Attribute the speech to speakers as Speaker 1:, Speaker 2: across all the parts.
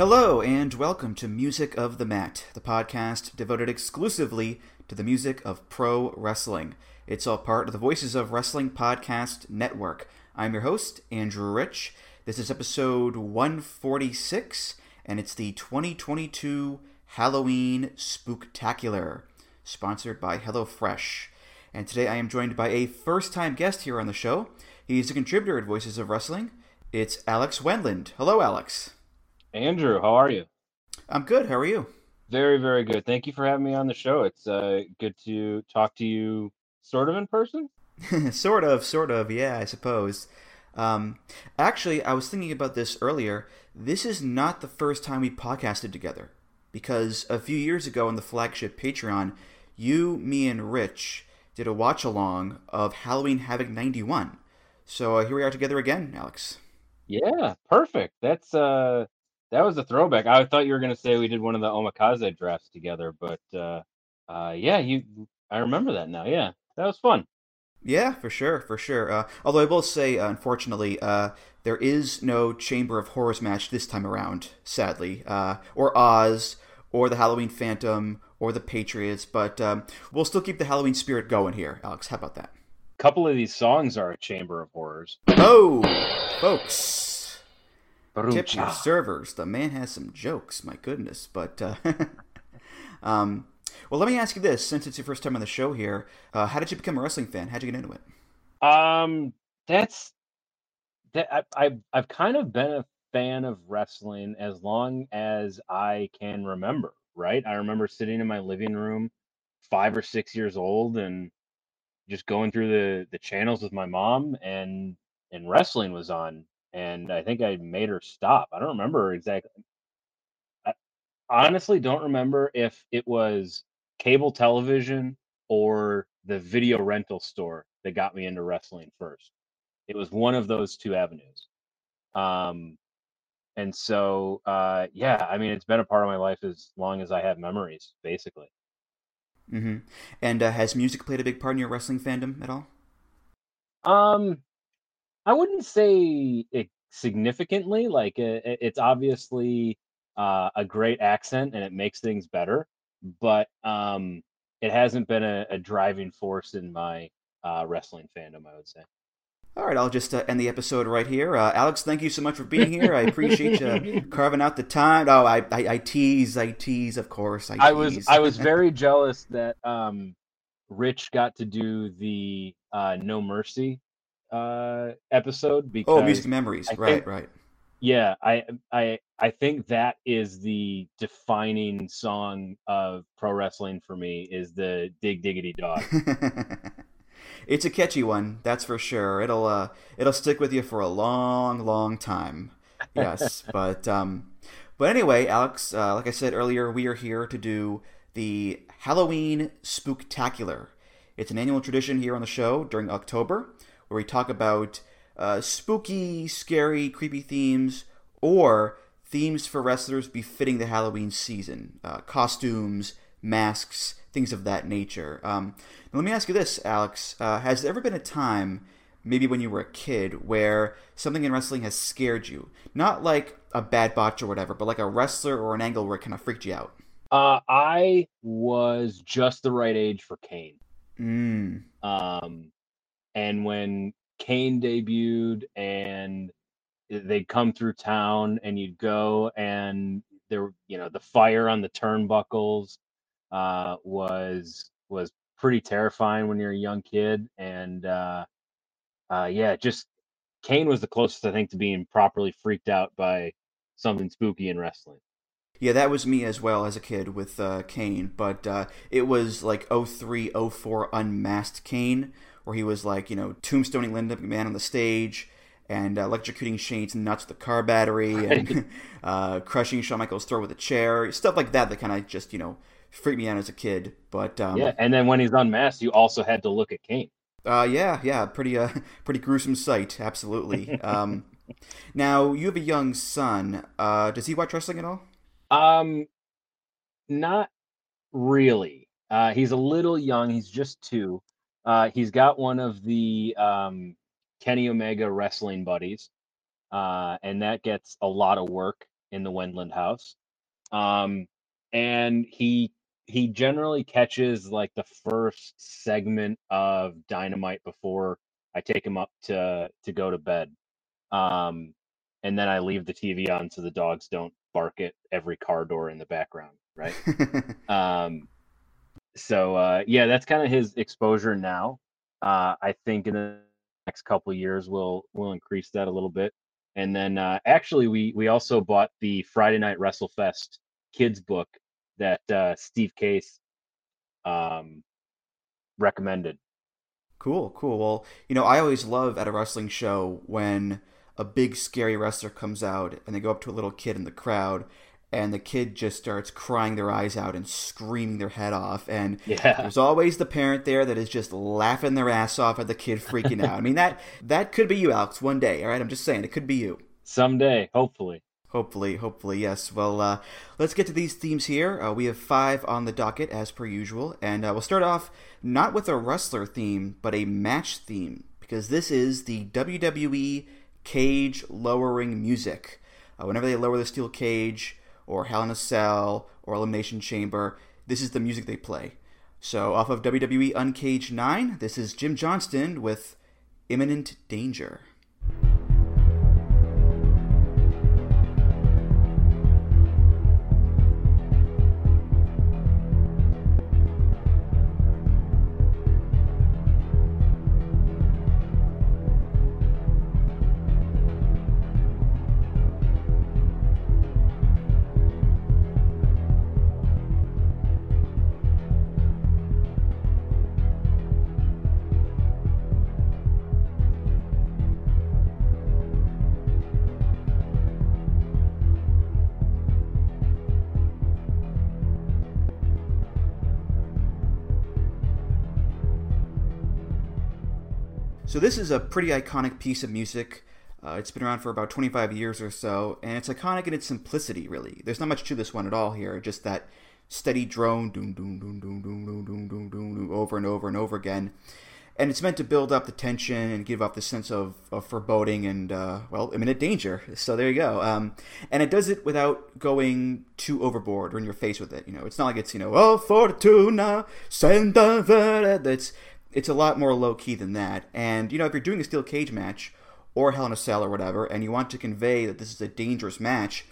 Speaker 1: Hello, and welcome to Music of the Mat, the podcast devoted exclusively to the music of pro wrestling. It's all part of the Voices of Wrestling Podcast Network. I'm your host, Andrew Rich. This is episode 146, and it's the 2022 Halloween Spooktacular, sponsored by HelloFresh. And today I am joined by a first time guest here on the show. He's a contributor at Voices of Wrestling. It's Alex Wendland. Hello, Alex.
Speaker 2: Andrew, how are you?
Speaker 1: I'm good. How are you?
Speaker 2: Very, very good. Thank you for having me on the show. It's uh, good to talk to you sort of in person.
Speaker 1: sort of, sort of, yeah, I suppose. Um, actually, I was thinking about this earlier. This is not the first time we podcasted together because a few years ago on the flagship Patreon, you, me, and Rich did a watch along of Halloween Havoc 91. So uh, here we are together again, Alex.
Speaker 2: Yeah, perfect. That's uh that was a throwback. I thought you were gonna say we did one of the Omakase drafts together, but uh, uh, yeah, you. I remember that now. Yeah, that was fun.
Speaker 1: Yeah, for sure, for sure. Uh, although I will say, uh, unfortunately, uh, there is no Chamber of Horrors match this time around, sadly, uh, or Oz, or the Halloween Phantom, or the Patriots. But um, we'll still keep the Halloween spirit going here, Alex. How about that?
Speaker 2: A couple of these songs are a Chamber of Horrors.
Speaker 1: Oh, folks. Tip your servers. The man has some jokes. My goodness, but uh, um, well, let me ask you this: since it's your first time on the show here, uh, how did you become a wrestling fan? How'd you get into it?
Speaker 2: Um, that's that. I, I I've kind of been a fan of wrestling as long as I can remember. Right, I remember sitting in my living room, five or six years old, and just going through the the channels with my mom, and and wrestling was on and I think I made her stop. I don't remember exactly. I honestly don't remember if it was cable television or the video rental store that got me into wrestling first. It was one of those two avenues. Um, and so, uh, yeah, I mean, it's been a part of my life as long as I have memories, basically.
Speaker 1: Mm-hmm. And uh, has music played a big part in your wrestling fandom at all?
Speaker 2: Um, I wouldn't say it significantly. Like it, it's obviously uh, a great accent and it makes things better, but um, it hasn't been a, a driving force in my uh, wrestling fandom. I would say.
Speaker 1: All right, I'll just uh, end the episode right here. Uh, Alex, thank you so much for being here. I appreciate you carving out the time. Oh, I, I, I tease, I tease, of course. I,
Speaker 2: I was, I was very jealous that um, Rich got to do the uh, No Mercy uh, episode because
Speaker 1: oh, music memories, I right,
Speaker 2: think,
Speaker 1: right.
Speaker 2: Yeah, I I I think that is the defining song of pro wrestling for me is the Dig Diggity Dog.
Speaker 1: it's a catchy one, that's for sure. It'll uh it'll stick with you for a long, long time. Yes, but um but anyway, Alex, uh, like I said earlier, we are here to do the Halloween Spooktacular. It's an annual tradition here on the show during October where we talk about uh, spooky, scary, creepy themes or themes for wrestlers befitting the Halloween season, uh, costumes, masks, things of that nature. Um, let me ask you this, Alex: uh, Has there ever been a time, maybe when you were a kid, where something in wrestling has scared you? Not like a bad botch or whatever, but like a wrestler or an angle where it kind of freaked you out.
Speaker 2: Uh, I was just the right age for Kane.
Speaker 1: Mm.
Speaker 2: Um, and when Kane debuted and they'd come through town and you'd go and there you know the fire on the turnbuckles uh, was was pretty terrifying when you're a young kid and uh, uh, yeah just Kane was the closest I think to being properly freaked out by something spooky in wrestling.
Speaker 1: Yeah, that was me as well as a kid with uh, Kane, but uh, it was like 03, 04 unmasked Kane, where he was like, you know, tombstoning Linda McMahon on the stage and uh, electrocuting Shane's nuts with a car battery and uh, crushing Shawn Michaels' throat with a chair, stuff like that that kind of just, you know, freaked me out as a kid. But um,
Speaker 2: yeah, and then when he's unmasked, you also had to look at Kane.
Speaker 1: Uh, yeah, yeah, pretty uh, pretty gruesome sight. Absolutely. um, now you have a young son. Uh, does he watch wrestling at all?
Speaker 2: Um, not really. Uh, he's a little young. He's just two. Uh, he's got one of the um, Kenny Omega wrestling buddies, uh, and that gets a lot of work in the Wendland house. Um, and he he generally catches like the first segment of Dynamite before I take him up to to go to bed. Um, and then I leave the TV on so the dogs don't bark at every car door in the background, right? um, so uh, yeah, that's kind of his exposure now. Uh, I think in the next couple years we'll we'll increase that a little bit. And then uh, actually we we also bought the Friday Night WrestleFest kids book that uh, Steve Case um, recommended.
Speaker 1: Cool, cool. Well, you know, I always love at a wrestling show when a big scary wrestler comes out and they go up to a little kid in the crowd and the kid just starts crying their eyes out and screaming their head off. And
Speaker 2: yeah.
Speaker 1: there's always the parent there that is just laughing their ass off at the kid freaking out. I mean that that could be you alex one day all right? I'm just saying it could be you.
Speaker 2: Someday hopefully.
Speaker 1: Hopefully hopefully yes. Well uh, let's get to these themes here. Uh, we have five on the docket as per usual. And uh, we'll start off not with a wrestler theme but a match theme because this is the wwe cage lowering music. Uh, whenever they lower the steel cage or Hell in a Cell or Elimination Chamber. This is the music they play. So, off of WWE Uncaged 9, this is Jim Johnston with Imminent Danger. So this is a pretty iconic piece of music. Uh, it's been around for about 25 years or so, and it's iconic in its simplicity, really. There's not much to this one at all here, just that steady drone, doom, doom, doom, doom, doom, doom, doom, doom, doom, doom, over and over and over again and it's meant to build up the tension and give off the sense of, of foreboding and uh, well imminent danger so there you go um, and it does it without going too overboard or in your face with it you know it's not like it's you know oh fortuna santa vera it's it's a lot more low key than that and you know if you're doing a steel cage match or hell in a cell or whatever and you want to convey that this is a dangerous match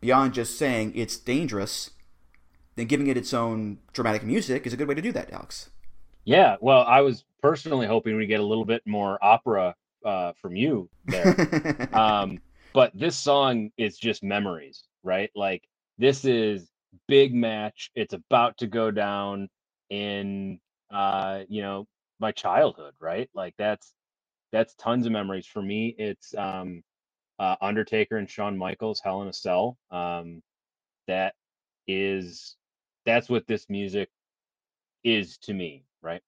Speaker 1: beyond just saying it's dangerous then giving it its own dramatic music is a good way to do that alex
Speaker 2: yeah, well, I was personally hoping we get a little bit more opera uh, from you there. um, but this song is just memories, right? Like this is big match. It's about to go down in uh, you know my childhood, right? Like that's that's tons of memories for me. It's um, uh, Undertaker and Shawn Michaels, Hell in a Cell. Um, that is that's what this music is to me, right?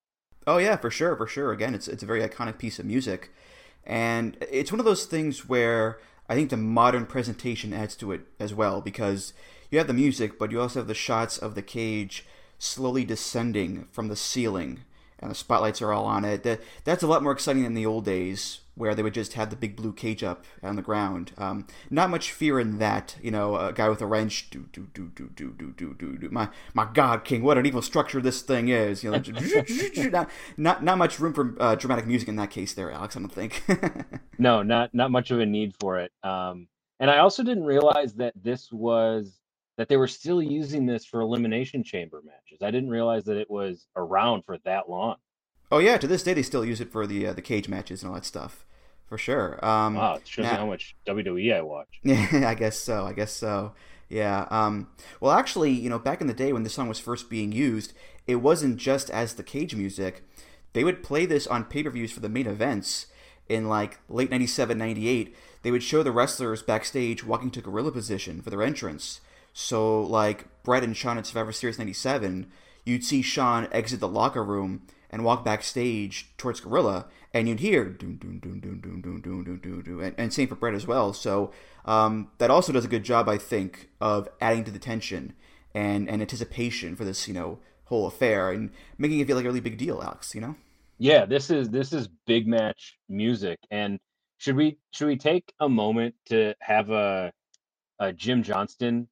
Speaker 1: Oh yeah, for sure, for sure. Again, it's it's a very iconic piece of music, and it's one of those things where I think the modern presentation adds to it as well because you have the music, but you also have the shots of the cage slowly descending from the ceiling, and the spotlights are all on it. That that's a lot more exciting than the old days where they would just have the big blue cage up on the ground. Um, not much fear in that, you know, a guy with a wrench, do do do do do do do do do. My my God, King, what an evil structure this thing is. You know, not, not not much room for uh, dramatic music in that case, there, Alex. I don't think.
Speaker 2: no, not not much of a need for it. Um, and I also didn't realize that this was that they were still using this for elimination chamber matches. I didn't realize that it was around for that long.
Speaker 1: Oh yeah, to this day they still use it for the uh, the cage matches and all that stuff, for sure. Um,
Speaker 2: wow, it shows now, how much WWE I watch.
Speaker 1: Yeah, I guess so. I guess so. Yeah. Um, well, actually, you know, back in the day when this song was first being used, it wasn't just as the cage music. They would play this on pay per views for the main events in like late 97, 98. They would show the wrestlers backstage walking to gorilla position for their entrance. So, like, Brett and Shawn at Survivor Series '97, you'd see Shawn exit the locker room and walk backstage towards Gorilla, and you'd hear doom doom doom doom doom doom doom doom doom doom, and, and same for Brett as well. So um, that also does a good job, I think, of adding to the tension and, and anticipation for this, you know, whole affair and making it feel like a really big deal, Alex. You know?
Speaker 2: Yeah, this is this is big match music, and should we should we take a moment to have a a Jim Johnston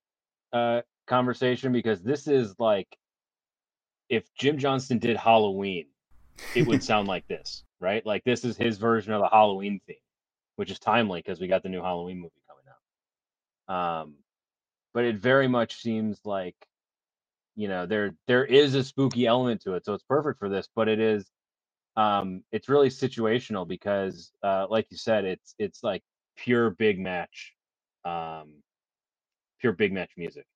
Speaker 2: uh, conversation because this is like if Jim Johnston did Halloween, it would sound like this, right? Like this is his version of the Halloween theme, which is timely because we got the new Halloween movie coming out. Um, but it very much seems like you know there there is a spooky element to it, so it's perfect for this. But it is um it's really situational because uh like you said it's it's like pure big match um pure big match music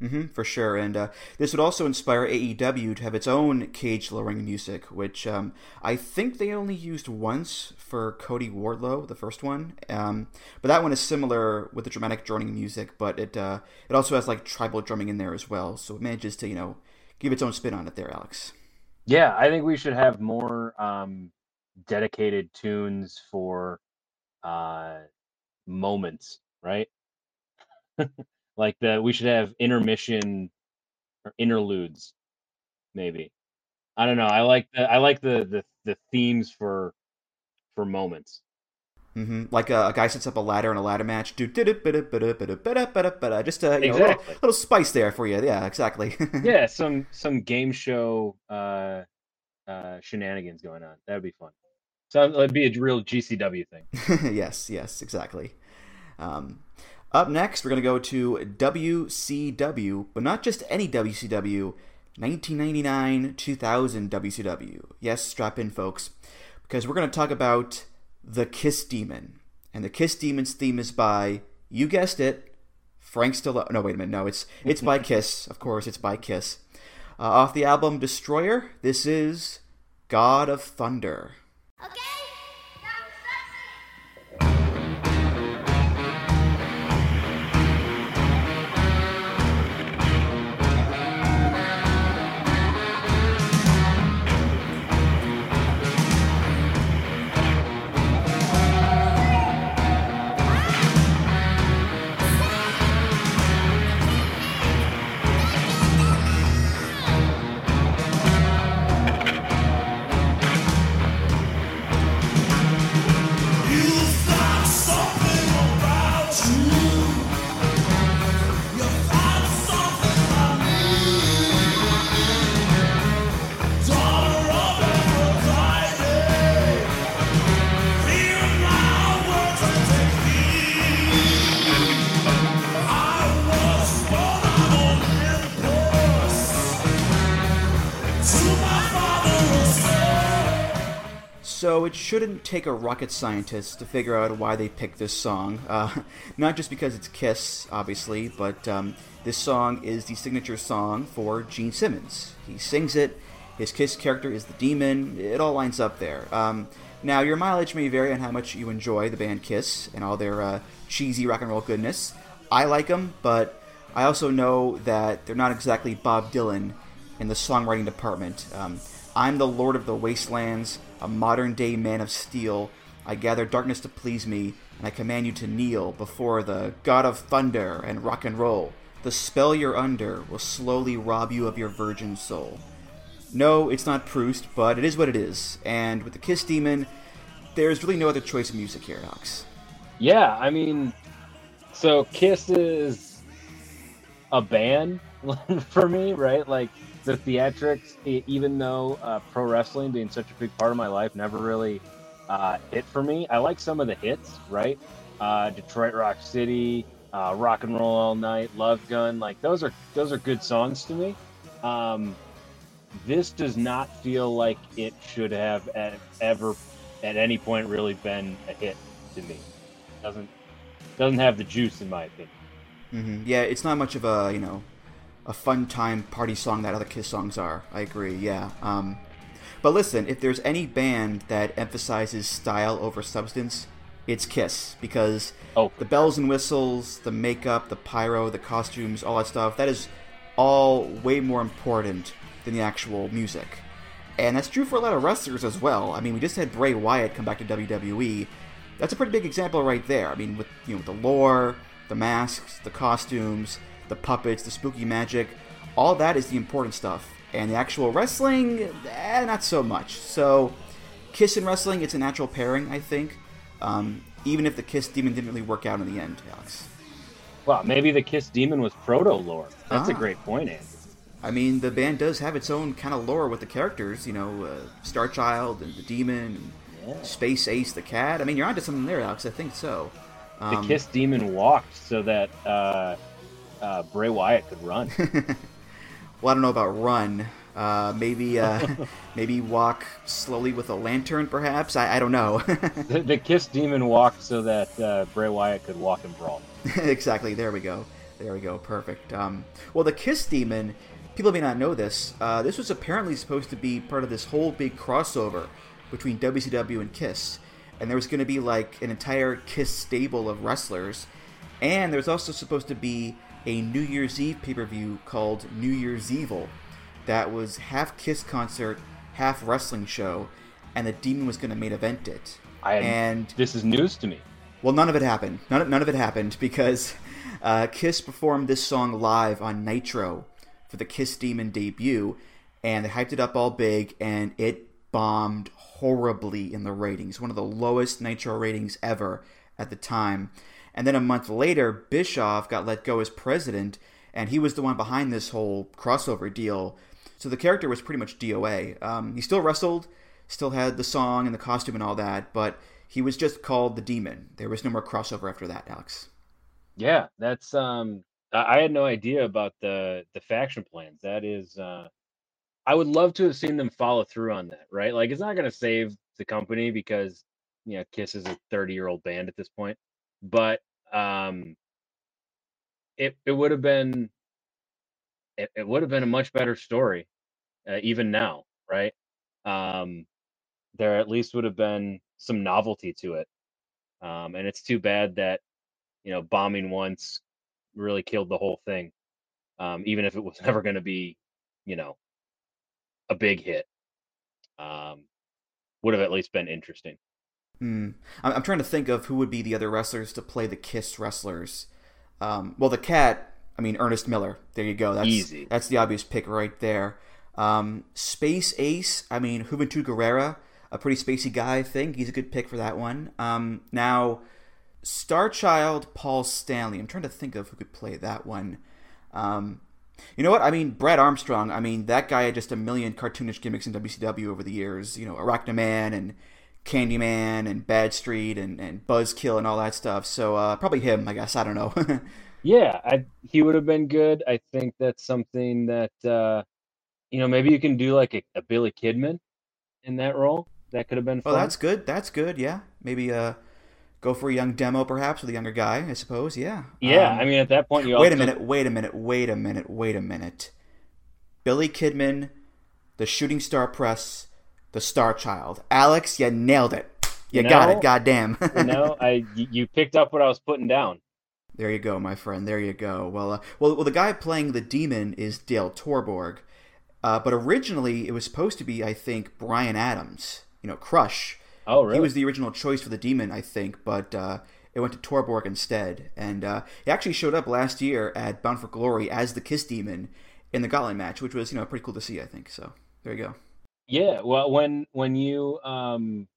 Speaker 1: Mm-hmm, for sure. And uh, this would also inspire AEW to have its own cage lowering music, which um, I think they only used once for Cody Wardlow, the first one. Um, but that one is similar with the dramatic droning music, but it uh, it also has like tribal drumming in there as well. So it manages to, you know, give its own spin on it there, Alex.
Speaker 2: Yeah, I think we should have more um, dedicated tunes for uh, moments, right? like the we should have intermission or interludes maybe i don't know i like the i like the the, the themes for for moments
Speaker 1: Mm-hmm. Like a, a, guy sets up a ladder in a ladder match. Do just uh, you know,
Speaker 2: exactly.
Speaker 1: a little, little, spice there for you. Yeah, exactly.
Speaker 2: yeah, some some game show uh, uh, shenanigans going on. That would be fun. So it'd be a real GCW thing.
Speaker 1: yes, yes, exactly. Um, up next, we're going to go to WCW, but not just any WCW, 1999 2000 WCW. Yes, strap in, folks, because we're going to talk about The Kiss Demon. And The Kiss Demon's theme is by, you guessed it, Frank Stallone. No, wait a minute. No, it's, it's by Kiss. Of course, it's by Kiss. Uh, off the album Destroyer, this is God of Thunder. Okay. So it shouldn't take a rocket scientist to figure out why they picked this song. Uh, not just because it's Kiss, obviously, but um, this song is the signature song for Gene Simmons. He sings it. His Kiss character is the demon. It all lines up there. Um, now, your mileage may vary on how much you enjoy the band Kiss and all their uh, cheesy rock and roll goodness. I like them, but I also know that they're not exactly Bob Dylan in the songwriting department. Um, I'm the Lord of the Wastelands, a modern day man of steel. I gather darkness to please me, and I command you to kneel before the God of thunder and rock and roll. The spell you're under will slowly rob you of your virgin soul. No, it's not Proust, but it is what it is. And with the Kiss Demon, there's really no other choice of music here, Alex.
Speaker 2: Yeah, I mean, so Kiss is a band for me, right? Like, the theatrics, even though uh, pro wrestling being such a big part of my life never really uh, hit for me. I like some of the hits, right? Uh, Detroit Rock City, uh, Rock and Roll All Night, Love Gun, like those are those are good songs to me. Um, this does not feel like it should have at, ever at any point really been a hit to me. Doesn't doesn't have the juice in my opinion.
Speaker 1: Mm-hmm. Yeah, it's not much of a you know a fun time party song that other Kiss songs are. I agree. Yeah. Um, but listen, if there's any band that emphasizes style over substance, it's Kiss because
Speaker 2: oh.
Speaker 1: the bells and whistles, the makeup, the pyro, the costumes, all that stuff, that is all way more important than the actual music. And that's true for a lot of wrestlers as well. I mean, we just had Bray Wyatt come back to WWE. That's a pretty big example right there. I mean, with you know the lore, the masks, the costumes, the puppets, the spooky magic, all that is the important stuff. And the actual wrestling, eh, not so much. So, Kiss and wrestling, it's a natural pairing, I think. Um, even if the Kiss Demon didn't really work out in the end, Alex.
Speaker 2: Well, maybe the Kiss Demon was proto lore. That's
Speaker 1: Ah.
Speaker 2: a great point, Andy.
Speaker 1: I mean, the band does have its own kind of lore with the characters, you know, uh, Star Child and the Demon, and Space Ace the Cat. I mean, you're onto something there, Alex. I think so.
Speaker 2: The
Speaker 1: Um,
Speaker 2: Kiss Demon walked so that uh, uh, Bray Wyatt could run.
Speaker 1: Well, I don't know about run. Uh, maybe, uh, maybe walk slowly with a lantern, perhaps. I, I don't know.
Speaker 2: the, the Kiss Demon walked so that uh, Bray Wyatt could walk and brawl.
Speaker 1: exactly. There we go. There we go. Perfect. Um, well, the Kiss Demon. People may not know this. Uh, this was apparently supposed to be part of this whole big crossover between WCW and Kiss, and there was going to be like an entire Kiss stable of wrestlers, and there was also supposed to be a New Year's Eve pay per view called New Year's Evil, that was half Kiss concert, half wrestling show, and the Demon was going to main event it.
Speaker 2: I
Speaker 1: and
Speaker 2: this is news to me.
Speaker 1: well, none of it happened. None of, none of it happened because uh, Kiss performed this song live on Nitro for the Kiss Demon debut, and they hyped it up all big, and it bombed horribly in the ratings. One of the lowest Nitro ratings ever at the time. And then a month later, Bischoff got let go as president, and he was the one behind this whole crossover deal. So the character was pretty much DOA. Um, he still wrestled, still had the song and the costume and all that, but he was just called the Demon. There was no more crossover after that, Alex.
Speaker 2: Yeah, that's um I had no idea about the the faction plans. That is uh I would love to have seen them follow through on that, right? Like it's not going to save the company because you know Kiss is a 30-year-old band at this point. But um it it would have been it, it would have been a much better story uh, even now, right? Um there at least would have been some novelty to it. Um and it's too bad that you know, bombing once really killed the whole thing. Um, even if it was never going to be, you know, a big hit, um, would have at least been interesting.
Speaker 1: Hmm. I'm, I'm trying to think of who would be the other wrestlers to play the Kiss wrestlers. Um, well, the cat. I mean, Ernest Miller. There you go. That's,
Speaker 2: Easy.
Speaker 1: That's the obvious pick right there. Um, Space Ace. I mean, Juventud Guerrera, a pretty spacey guy. I think he's a good pick for that one. Um, now, Starchild Paul Stanley. I'm trying to think of who could play that one. Um, you know what? I mean, Brad Armstrong. I mean, that guy had just a million cartoonish gimmicks in WCW over the years. You know, Arachnaman and Candyman and Bad Street and, and Buzzkill and all that stuff. So uh, probably him, I guess. I don't know.
Speaker 2: Yeah, I, he would have been good. I think that's something that uh, you know maybe you can do like a, a Billy Kidman in that role. That could have been
Speaker 1: oh,
Speaker 2: fun.
Speaker 1: that's good. That's good. Yeah, maybe uh, go for a young demo, perhaps with a younger guy. I suppose. Yeah.
Speaker 2: yeah,
Speaker 1: Um,
Speaker 2: I mean at that point you
Speaker 1: wait
Speaker 2: also,
Speaker 1: a minute. Wait a minute. Wait a minute. Wait a minute. Billy Kidman, the Shooting Star Press, the Star Child. Alex, you nailed it. You got
Speaker 2: No.
Speaker 1: it. Goddamn.
Speaker 2: you know, I you picked up what I was putting down.
Speaker 1: There you go, my friend. There you go. Well, uh, well, well, the guy playing the demon is Dale Torborg, uh, but originally it was supposed to be, I think, Brian Adams. You know, Crush.
Speaker 2: Oh, really?
Speaker 1: He was the original choice for the demon, I think, but uh, it went to Torborg instead. And uh, he actually showed up last year at Bound for Glory as the Kiss Demon in the Gauntlet match, which was, you know, pretty cool to see. I think so. There you go.
Speaker 2: Yeah, well, when when you um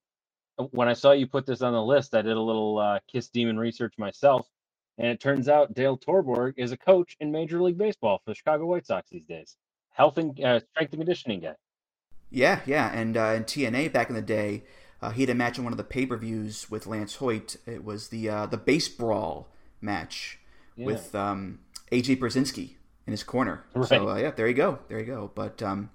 Speaker 2: when I saw you put this on the list, I did a little uh, Kiss Demon research myself, and it turns out Dale Torborg is a coach in Major League Baseball for the Chicago White Sox these days. Health and uh, strength and conditioning guy.
Speaker 1: Yeah, yeah, and uh, in TNA back in the day, uh, he had a match in one of the pay per views with Lance Hoyt. It was the uh, the base brawl match
Speaker 2: Yeah.
Speaker 1: with um, AJ Pierzynski in his corner.
Speaker 2: Right.
Speaker 1: So uh, yeah, there you go, there you go. But um,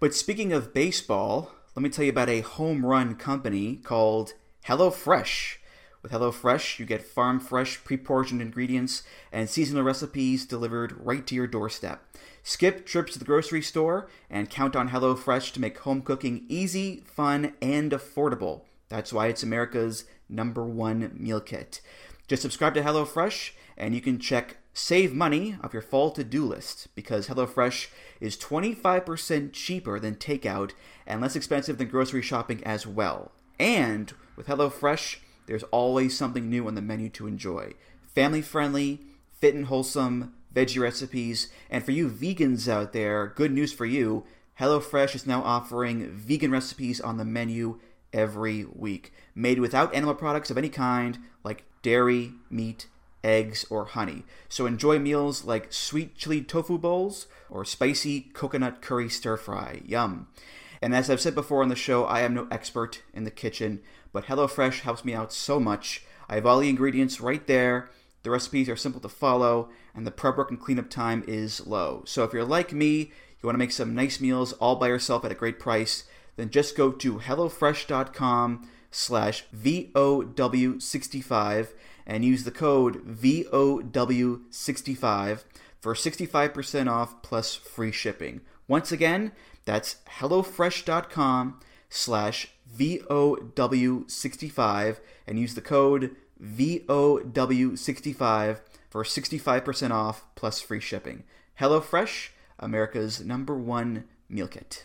Speaker 1: but speaking of baseball, let me tell you about a home run company called HelloFresh. With HelloFresh, you get farm fresh, pre portioned ingredients and seasonal recipes delivered right to your doorstep. Skip trips to the grocery store and count on HelloFresh to make home cooking easy, fun, and affordable. That's why it's America's number one meal kit. Just subscribe to HelloFresh and you can check Save money off your fall to do list because HelloFresh is 25% cheaper than takeout and less expensive than grocery shopping as well. And with HelloFresh, there's always something new on the menu to enjoy. Family friendly, fit and wholesome, veggie recipes. And for you vegans out there, good news for you HelloFresh is now offering vegan recipes on the menu every week, made without animal products of any kind like dairy, meat, eggs, or honey. So enjoy meals like sweet chili tofu bowls or spicy coconut curry stir fry. Yum. And as I've said before on the show, I am no expert in the kitchen, but HelloFresh helps me out so much. I have all the ingredients right there. The recipes are simple to follow, and the prep work and cleanup time is low. So if you're like me, you want to make some nice meals all by yourself at a great price, then just go to HelloFresh.com slash VOW65 and use the code VOW65 for 65% off plus free shipping. Once again, that's HelloFresh.com slash VOW65 and use the code VOW65 for 65% off plus free shipping. HelloFresh, America's number one meal kit.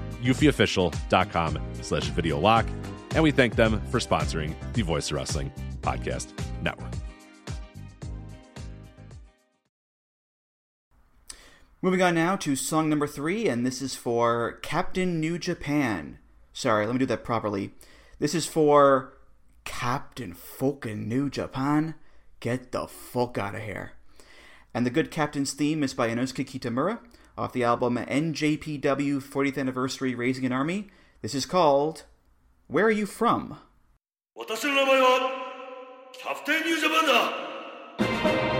Speaker 3: eufyofficial.com slash video lock. And we thank them for sponsoring the Voice Wrestling Podcast Network.
Speaker 1: Moving on now to song number three, and this is for Captain New Japan. Sorry, let me do that properly. This is for Captain fucking New Japan. Get the fuck out of here. And the Good Captain's theme is by Inosuke Kitamura off the album NJPW 40th Anniversary Raising an Army. This is called Where Are You From?
Speaker 4: 私の名前はキャプテンニュージャパンだ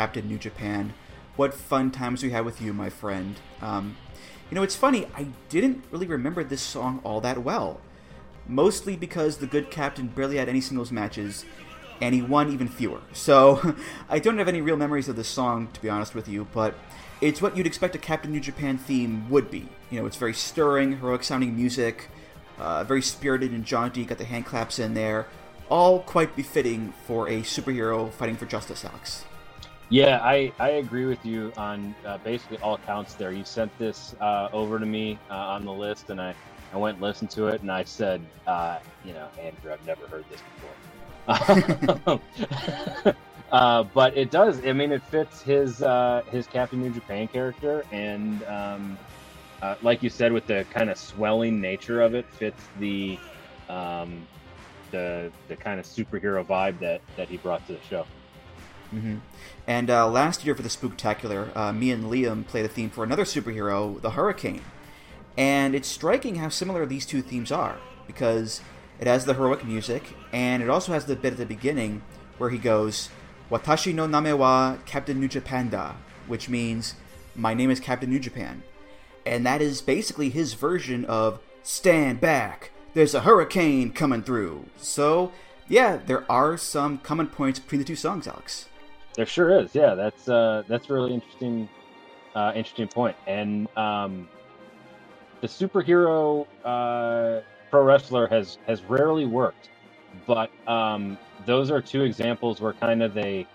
Speaker 1: Captain New Japan. What fun times we had with you, my friend. Um, you know, it's funny, I didn't really remember this song all that well. Mostly because the good captain barely had any singles matches, and he won even fewer. So, I don't have any real memories of this song, to be honest with you, but it's what you'd expect a Captain New Japan theme would be. You know, it's very stirring, heroic sounding music, uh, very spirited and jaunty, got the hand claps in there, all quite befitting for a superhero fighting for justice, Alex.
Speaker 2: Yeah, I, I agree with you on uh, basically all counts there. You sent this uh, over to me uh, on the list, and I, I went and listened to it, and I said, uh, you know, Andrew, I've never heard this before. Uh, but it does. I mean, it fits his uh, his Captain New Japan character, and um, like you said, with the kind of swelling nature of it, fits the um, the the kind of superhero vibe that that he brought to the show.
Speaker 1: Mm-hmm. And uh, last year for the Spooktacular, uh, me and Liam played a theme for another superhero, the Hurricane. And it's striking how similar these two themes are, because it has the heroic music, and it also has the bit at the beginning where he goes, Watashi no name wa Captain New Japan da, which means, my name is Captain New Japan. And that is basically his version of, stand back, there's a hurricane coming through. So, yeah, there are some common points between the two songs, Alex.
Speaker 2: There sure is. Yeah, that's uh, that's really interesting, uh, interesting point. And um, the superhero uh, pro wrestler has has rarely worked, but um, those are two examples where kind of they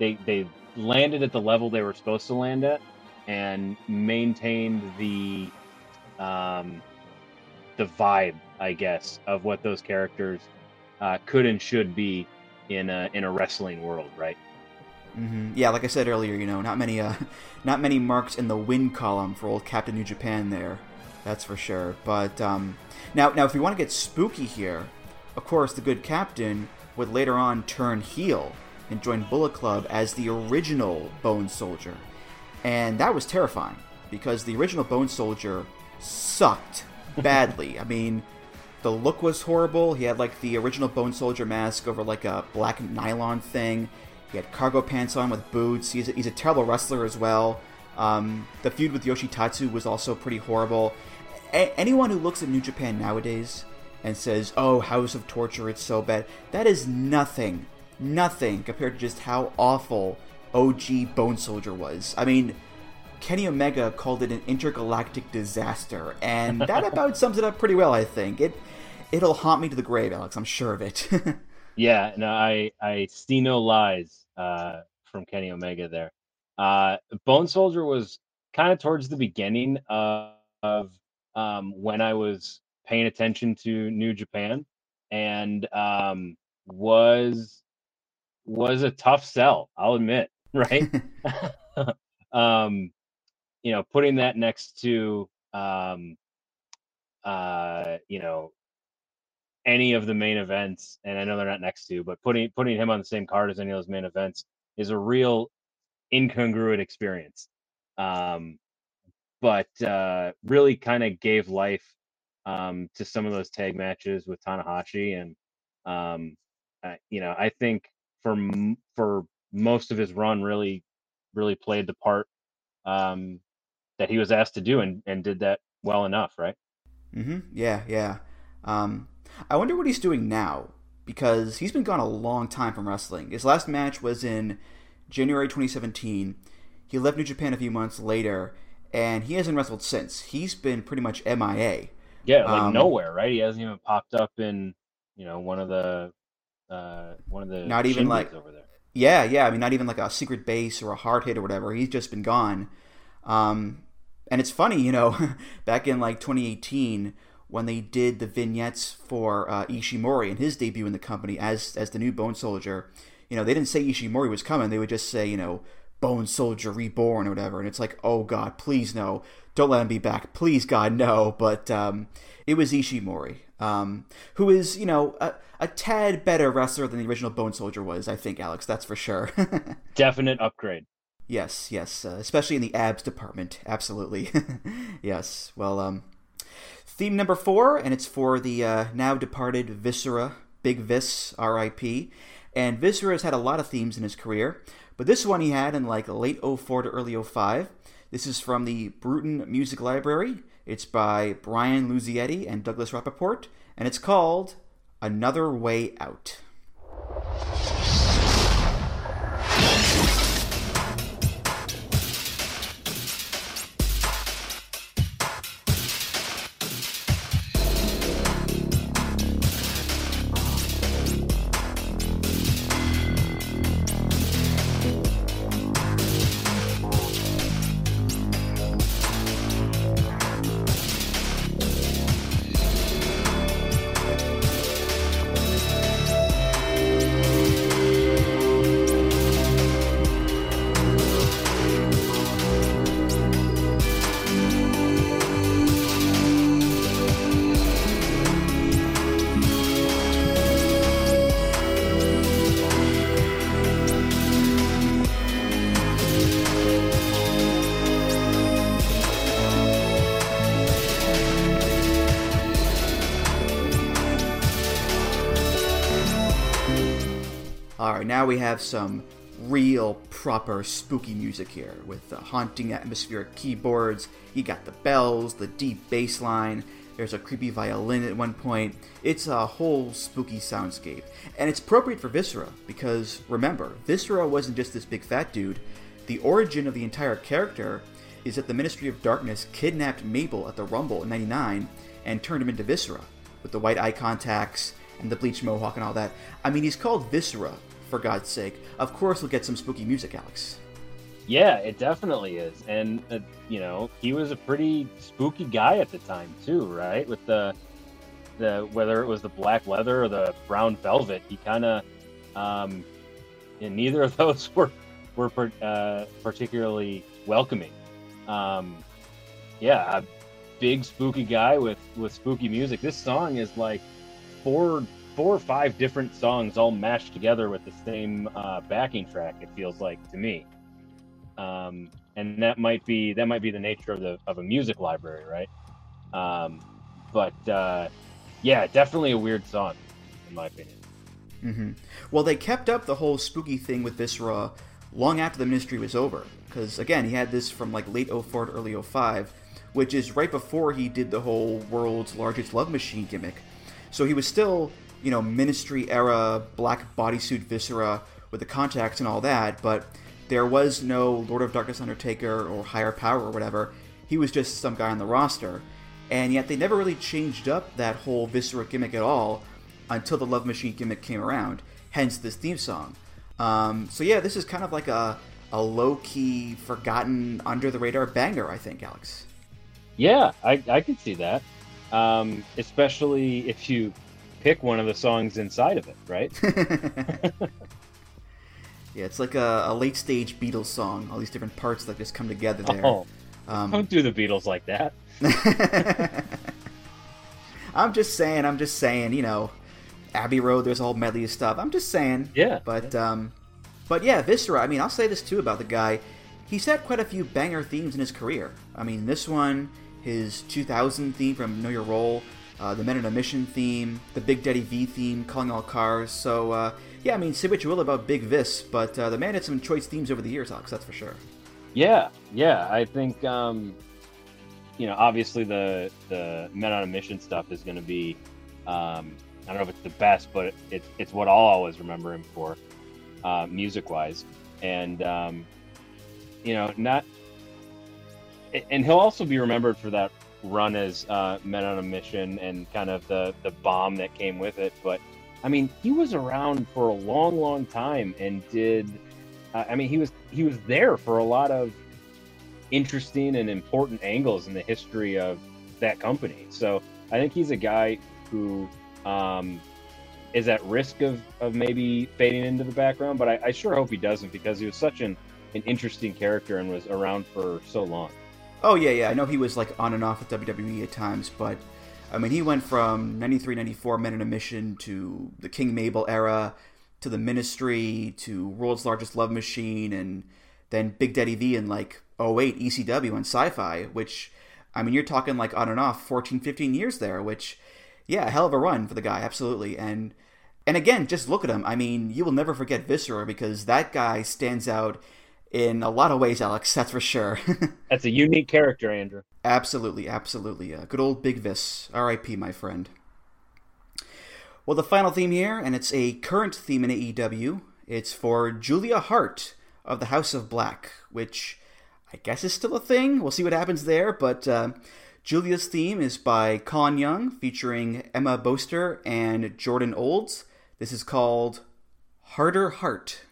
Speaker 2: they they landed at the level they were supposed to land at, and maintained the um, the vibe, I guess, of what those characters uh, could and should be in a in a wrestling world, right?
Speaker 1: Mm-hmm. Yeah, like I said earlier, you know, not many, uh, not many marks in the win column for old Captain New Japan there. That's for sure. But um, now, now, if we want to get spooky here, of course, the good captain would later on turn heel and join Bullet Club as the original Bone Soldier, and that was terrifying because the original Bone Soldier sucked badly. I mean, the look was horrible. He had like the original Bone Soldier mask over like a black nylon thing. He had cargo pants on with boots. He's a, he's a terrible wrestler as well. Um, the feud with Yoshitatsu was also pretty horrible. A- anyone who looks at New Japan nowadays and says, "Oh, House of Torture, it's so bad," that is nothing, nothing compared to just how awful OG Bone Soldier was. I mean, Kenny Omega called it an intergalactic disaster, and that about sums it up pretty well. I think it it'll haunt me to the grave, Alex. I'm sure of it.
Speaker 2: yeah, no, I I see no lies uh, from Kenny Omega there. Uh, Bone Soldier was kind of towards the beginning of, of um, when I was paying attention to New Japan, and um, was was a tough sell. I'll admit, right? um, you know, putting that next to um, uh, you know any of the main events, and I know they're not next to, but putting putting him on the same card as any of those main events is a real incongruent experience. Um, but uh, really kind of gave life um, to some of those tag matches with Tanahashi, and um, you know, I think for for most of his run, really, really played the part um, that he was asked to do, and and did that well enough, right?
Speaker 1: Mm-hmm. Yeah, yeah. Um, I wonder what he's doing now because he's been gone a long time from wrestling. His last match was in January 2017. He left New Japan a few months later, and he hasn't wrestled since. He's been pretty much MIA.
Speaker 2: Yeah, like um, nowhere, right? He hasn't even popped up in you know one of the uh, one of the
Speaker 1: not even like over there. Yeah, yeah. I mean, not even like a secret base or a hard hit or whatever. He's just been gone. Um, and it's funny, you know, back in like 2018 when they did the vignettes for uh, Ishimori and his debut in the company as as the new Bone Soldier, you know, they didn't say Ishimori was coming. They would just say, you know, Bone Soldier Reborn or whatever. And it's like, oh God, please no, don't let him be back, please God no. But um, it was Ishimori, um, who is you know a, a tad better wrestler than the original Bone Soldier was. I think Alex, that's for sure.
Speaker 2: Definite upgrade.
Speaker 1: Yes, yes, uh, especially in the abs department. Absolutely. yes. Well, um, Theme number four, and it's for the uh, now departed Viscera, Big Vis, R.I.P. And Viscera has had a lot of themes in his career, But this one he had in like late 04 to early 05. This is from the Bruton Music Library. It's by Brian Luzietti and Douglas Rappaport, and it's called Another Way Out. Alright, now we have some real proper spooky music here with the haunting atmospheric keyboards. You got the bells, the deep bass line. There's a creepy violin at one point. It's a whole spooky soundscape. And it's appropriate for Viscera because remember, Viscera wasn't just this big fat dude. The origin of the entire character is that the Ministry of Darkness kidnapped Mabel at the Rumble in 99 and turned him into Viscera with the white eye contacts and the bleach mohawk and all that. I mean, he's called Viscera, for God's sake. Of course, we'll get some spooky music, Alex.
Speaker 2: Yeah, it definitely is, and uh, you know he was a pretty spooky guy at the time too, right? With the the whether it was the black leather or the brown velvet, he kind of um, and neither of those were were uh, particularly welcoming. Um, yeah, a big spooky guy with with spooky music. This song is like four four or five different songs all mashed together with the same uh, backing track. It feels like to me, um, and that might be that might be the nature of the of a music library, right? Um, but uh, yeah, definitely a weird song, in my opinion.
Speaker 1: Mm-hmm. Well, they kept up the whole spooky thing with Viscera long after the ministry was over, because again, he had this from like late 04 to early 05, which is right before he did the whole world's largest love machine gimmick. So he was still you know, ministry era black bodysuit viscera with the contacts and all that, but there was no Lord of Darkness Undertaker or higher power or whatever. He was just some guy on the roster. And yet they never really changed up that whole Viscera gimmick at all until the Love Machine gimmick came around, hence this theme song. Um, so yeah, this is kind of like a, a low key, forgotten, under the radar banger, I think, Alex.
Speaker 2: Yeah, I, I could see that. Um, especially if you pick one of the songs inside of it, right?
Speaker 1: yeah, it's like a, a, late stage Beatles song. All these different parts that just come together there.
Speaker 2: Oh, um, don't do the Beatles like that.
Speaker 1: I'm just saying. I'm just saying. You know, Abbey Road. There's a whole medley of stuff. I'm just saying.
Speaker 2: Yeah.
Speaker 1: But
Speaker 2: yeah.
Speaker 1: um, but yeah, Viscera. I mean, I'll say this too about the guy. He's had quite a few banger themes in his career. I mean, this one, his 2000 theme from Know Your Role uh, the Men on a Mission theme, the Big Daddy V theme, Calling All Cars. So, uh, yeah, I mean, say what you will about Big Vis, but uh, the man had some choice themes over the years, Alex, that's for sure.
Speaker 2: Yeah, yeah. I think, um, you know, obviously the, the Men on a Mission stuff is going to be, um, I don't know if it's the best, but it's, it's what I'll always remember him for, uh, music wise. And, um, you know, not, and he'll also be remembered for that run as uh, Men on a Mission and kind of the the bomb that came with it. But I mean, he was around for a long, long time and did. Uh, I mean, he was he was there for a lot of interesting and important angles in the history of that company. So I think he's a guy who um, is at risk of, of maybe fading into the background, but I, I sure hope he doesn't because he was such an, an interesting character and was around for so long.
Speaker 1: Oh yeah, yeah. I know he was like on and off with WWE at times, but I mean, he went from 93, 94 Men on a Mission to the King Mabel era to the Ministry to World's Largest Love Machine, and then Big Daddy V in like 08 ECW and Sci-Fi, which I mean, you're talking like on and off 14, 15 years there, which yeah, hell of a run for the guy, absolutely. And And again, just look at him. I mean, you will never forget Viscera because that guy stands out in a lot of ways, Alex. That's for sure.
Speaker 2: That's a unique character, Andrew.
Speaker 1: Absolutely, absolutely. Uh, good old Big Vis. R.I.P. My friend. Well, the final theme here, and it's a current theme in AEW. It's for Julia Hart of the House of Black, which I guess is still a thing. We'll see what happens there, but uh, Julia's theme is by Colin Young, featuring Emma Boster and Jordan Olds. This is called Harder Heart.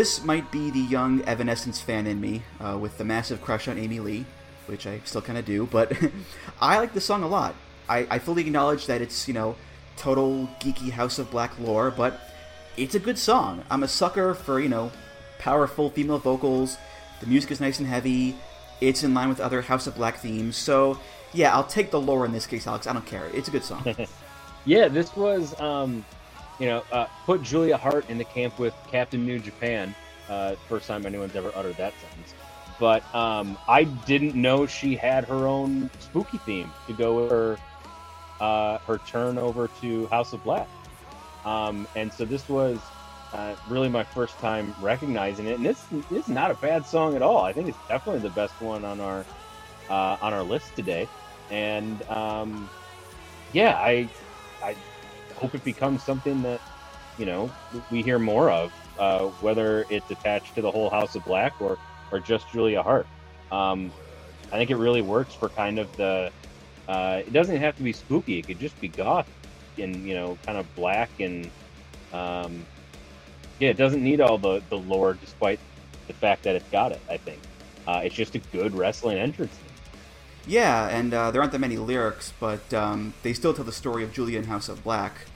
Speaker 1: This might be the young Evanescence fan in me, uh, with the massive crush on Amy Lee, which I still kind of do. But I like the song a lot. I, I fully acknowledge that it's you know total geeky House of Black lore, but it's a good song. I'm a sucker for you know powerful female vocals. The music is nice and heavy. It's in line with other House of Black themes. So yeah, I'll take the lore in this case, Alex. I don't care. It's a good song.
Speaker 2: yeah, this was um, you know, uh, put Julia Hart in the camp with Captain New Japan. Uh, first time anyone's ever uttered that sentence. But um, I didn't know she had her own spooky theme to go with her uh, her turn over to House of Black. Um, and so this was uh, really my first time recognizing it, and this, is not a bad song at all. I think it's definitely the best one on our uh, on our list today. And um, yeah, I I hope it becomes something that you know we hear more of, uh, whether it's attached to the whole House of Black or or just Julia Hart. Um, I think it really works for kind of the. Uh, it doesn't have to be spooky. It could just be goth and you know kind of black and um, yeah, it doesn't need all the the lore, despite the fact that it's got it. I think uh, it's just a good wrestling entrance.
Speaker 1: Yeah, and uh, there aren't that many lyrics, but um, they still tell the story of Julia and House of Black.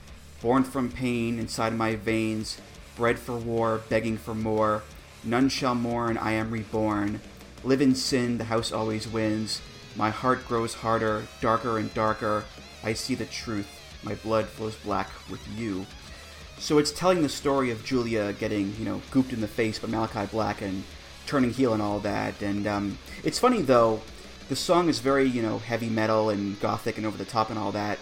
Speaker 1: Born from pain inside my veins, bred for war, begging for more. None shall mourn, I am reborn. Live in sin, the house always wins. My heart grows harder, darker and darker. I see the truth, my blood flows black with you. So it's telling the story of Julia getting, you know, gooped in the face by Malachi Black and turning heel and all that. And um, it's funny though, the song is very, you know, heavy metal and gothic and over the top and all that.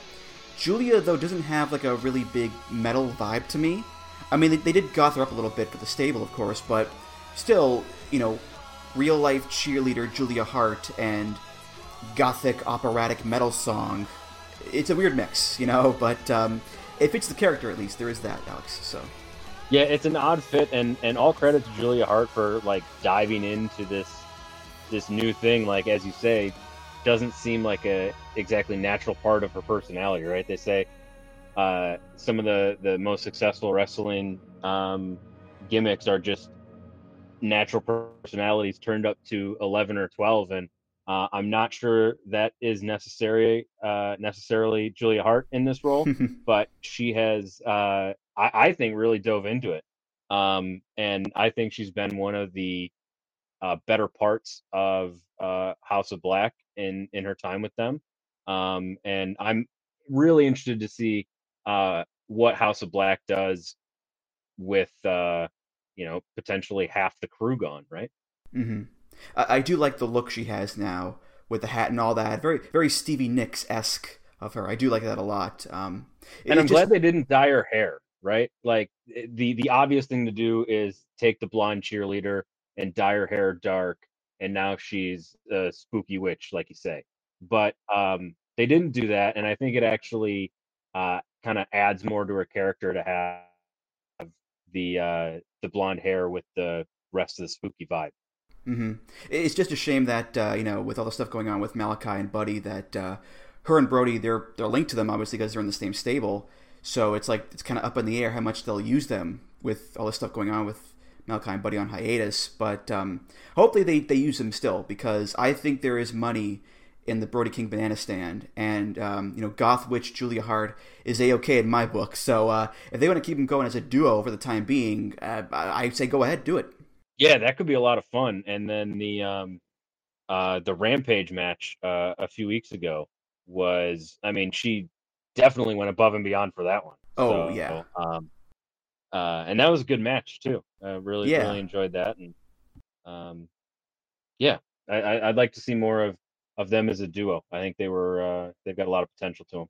Speaker 1: Julia, though, doesn't have like a really big metal vibe to me. I mean, they, they did goth her up a little bit for the stable, of course, but still, you know, real life cheerleader Julia Hart and gothic operatic metal song. It's a weird mix, you know, but um, it fits the character at least. There is that, Alex. So.
Speaker 2: Yeah, it's an odd fit, and and all credit to Julia Hart for like diving into this this new thing, like as you say, doesn't seem like a exactly natural part of her personality, right? They say uh, some of the the most successful wrestling um, gimmicks are just natural personalities turned up to 11 or 12 and uh, i'm not sure that is necessary uh, necessarily julia hart in this role but she has uh, I, I, think really dove into it um, and i think she's been one of the uh, better parts of uh, House of Black in in her time with them, um, and I'm really interested to see uh, what House of Black does with uh, you know potentially half the crew gone, right?
Speaker 1: Mm-hmm. I-, I do like the look she has now with the hat and all that. Very very Stevie Nicks esque of her. I do like that a lot. Um,
Speaker 2: and I'm just... glad they didn't dye her hair. Right, like eh, the the obvious thing to do is take the blonde cheerleader and dye her hair dark, and now she's a spooky witch, like you say. But um, they didn't do that, and I think it actually uh, kind of adds more to her character to have the uh, the blonde hair with the rest of the spooky vibe.
Speaker 1: hmm It's just a shame that uh, you know, with all the stuff going on with Malachi and Buddy, that uh, her and Brody they're they're linked to them obviously because they're in the same stable. So it's like it's kind of up in the air how much they'll use them with all this stuff going on with Malachi and Buddy on hiatus. But um, hopefully they, they use them still because I think there is money in the Brody King banana stand, and um, you know Goth Witch Julia Hart is a okay in my book. So uh, if they want to keep them going as a duo for the time being, uh, I say go ahead, do it.
Speaker 2: Yeah, that could be a lot of fun. And then the um, uh, the Rampage match uh, a few weeks ago was, I mean, she definitely went above and beyond for that one.
Speaker 1: Oh
Speaker 2: So,
Speaker 1: yeah,
Speaker 2: um, uh, and that was a good match too. I really,
Speaker 1: Yeah.
Speaker 2: really enjoyed that, and um, yeah, I, I'd like to see more of of them as a duo. I think they were uh, they've got a lot of potential to them.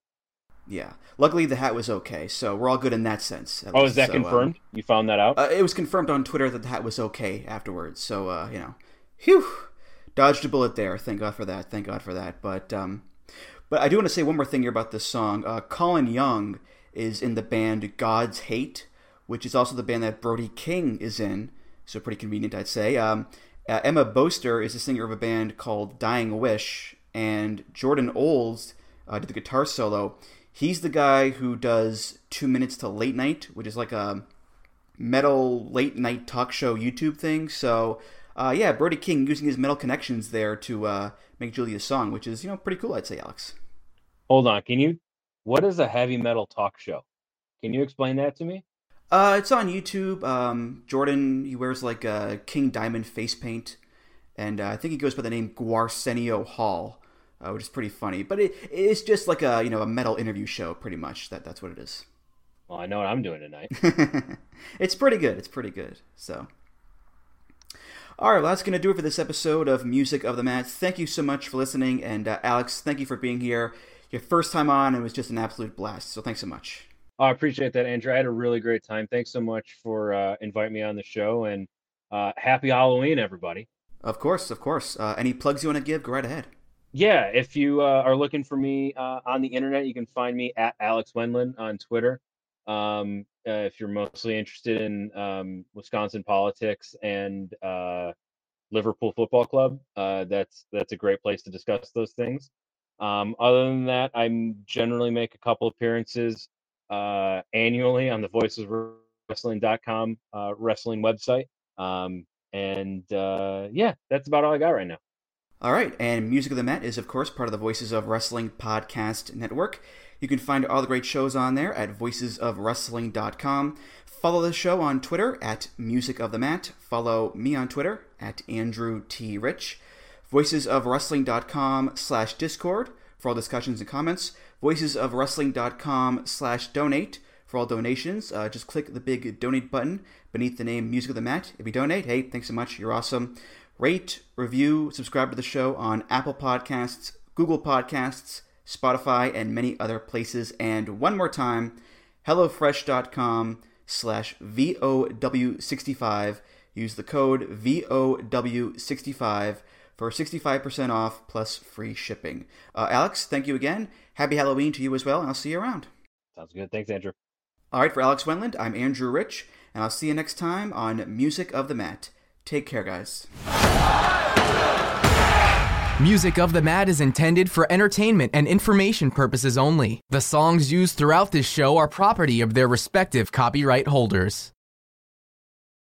Speaker 1: yeah. Luckily the hat was okay, so we're all good in that sense.
Speaker 2: Oh,
Speaker 1: least.
Speaker 2: is that
Speaker 1: So, um,
Speaker 2: confirmed? you found that out?
Speaker 1: Uh, it was confirmed on Twitter that the hat was okay afterwards. So, uh, you know, whew, dodged a bullet there. Thank God for that. Thank God for that. But, um, but I do want to say one more thing here about this song. Uh, Colin Young is in the band God's Hate, which is also the band that Brody King is in. So pretty convenient, I'd say. Um, uh, Emma Boster is the singer of a band called Dying Wish, and Jordan Olds uh, did the guitar solo. He's the guy who does Two Minutes to Late Night, which is like a metal late night talk show YouTube thing. So, uh, yeah, Brody King using his metal connections there to uh, make Julia's song, which is you know pretty cool, I'd say, Alex.
Speaker 2: Hold on, can you? What is a heavy metal talk show? Can you explain that to me?
Speaker 1: Uh, it's on YouTube. Um, Jordan he wears like a King Diamond face paint, and uh, I think he goes by the name Gwarsenio Hall, uh, which is pretty funny. But it, it's just like a you know a metal interview show, pretty much. That that's what it is.
Speaker 2: Well, I know what I'm doing tonight.
Speaker 1: it's pretty good. It's pretty good. So, all right, well, that's going to do it for this episode of Music of the Mat. Thank you so much for listening, and uh, Alex, thank you for being here. Your first time on, it was just an absolute blast. So, thanks so much.
Speaker 2: I appreciate that, Andrew. I had a really great time. Thanks so much for uh, inviting me on the show, and uh, happy Halloween, everybody.
Speaker 1: Of course, of course. Uh, any plugs you want to give? Go right ahead.
Speaker 2: Yeah, if you uh, are looking for me uh, on the internet, you can find me at Alex Wendland on Twitter. Um, uh, if you're mostly interested in um, Wisconsin politics and uh, Liverpool Football Club, uh, that's that's a great place to discuss those things. Um, other than that, I generally make a couple appearances uh, annually on the Voices of Wrestling.com uh, wrestling website. Um, and uh, yeah, that's about all I got right now.
Speaker 1: All right, and Music of the Mat is, of course, part of the Voices of Wrestling podcast network. You can find all the great shows on there at voicesofwrestling.com. Follow the show on Twitter at Music of the Mat. Follow me on Twitter at Andrew T. Rich. Voicesofwrestling.com slash Discord for all discussions and comments. Voicesofwrestling.com slash donate for all donations. Uh, just click the big donate button beneath the name Music of the Mat. If you donate, hey, thanks so much. You're awesome. Rate, review, subscribe to the show on Apple Podcasts, Google Podcasts, Spotify, and many other places. And one more time, HelloFresh.com slash VOW65. Use the code VOW65 for 65% off plus free shipping. Uh, Alex, thank you again. Happy Halloween to you as well, and I'll see you around.
Speaker 2: Sounds good. Thanks, Andrew.
Speaker 1: All right, for Alex Wendland, I'm Andrew Rich, and I'll see you next time on Music of the Mat. Take care, guys.
Speaker 5: Music of the Mat is intended for entertainment and information purposes only. The songs used throughout this show are property of their respective copyright holders.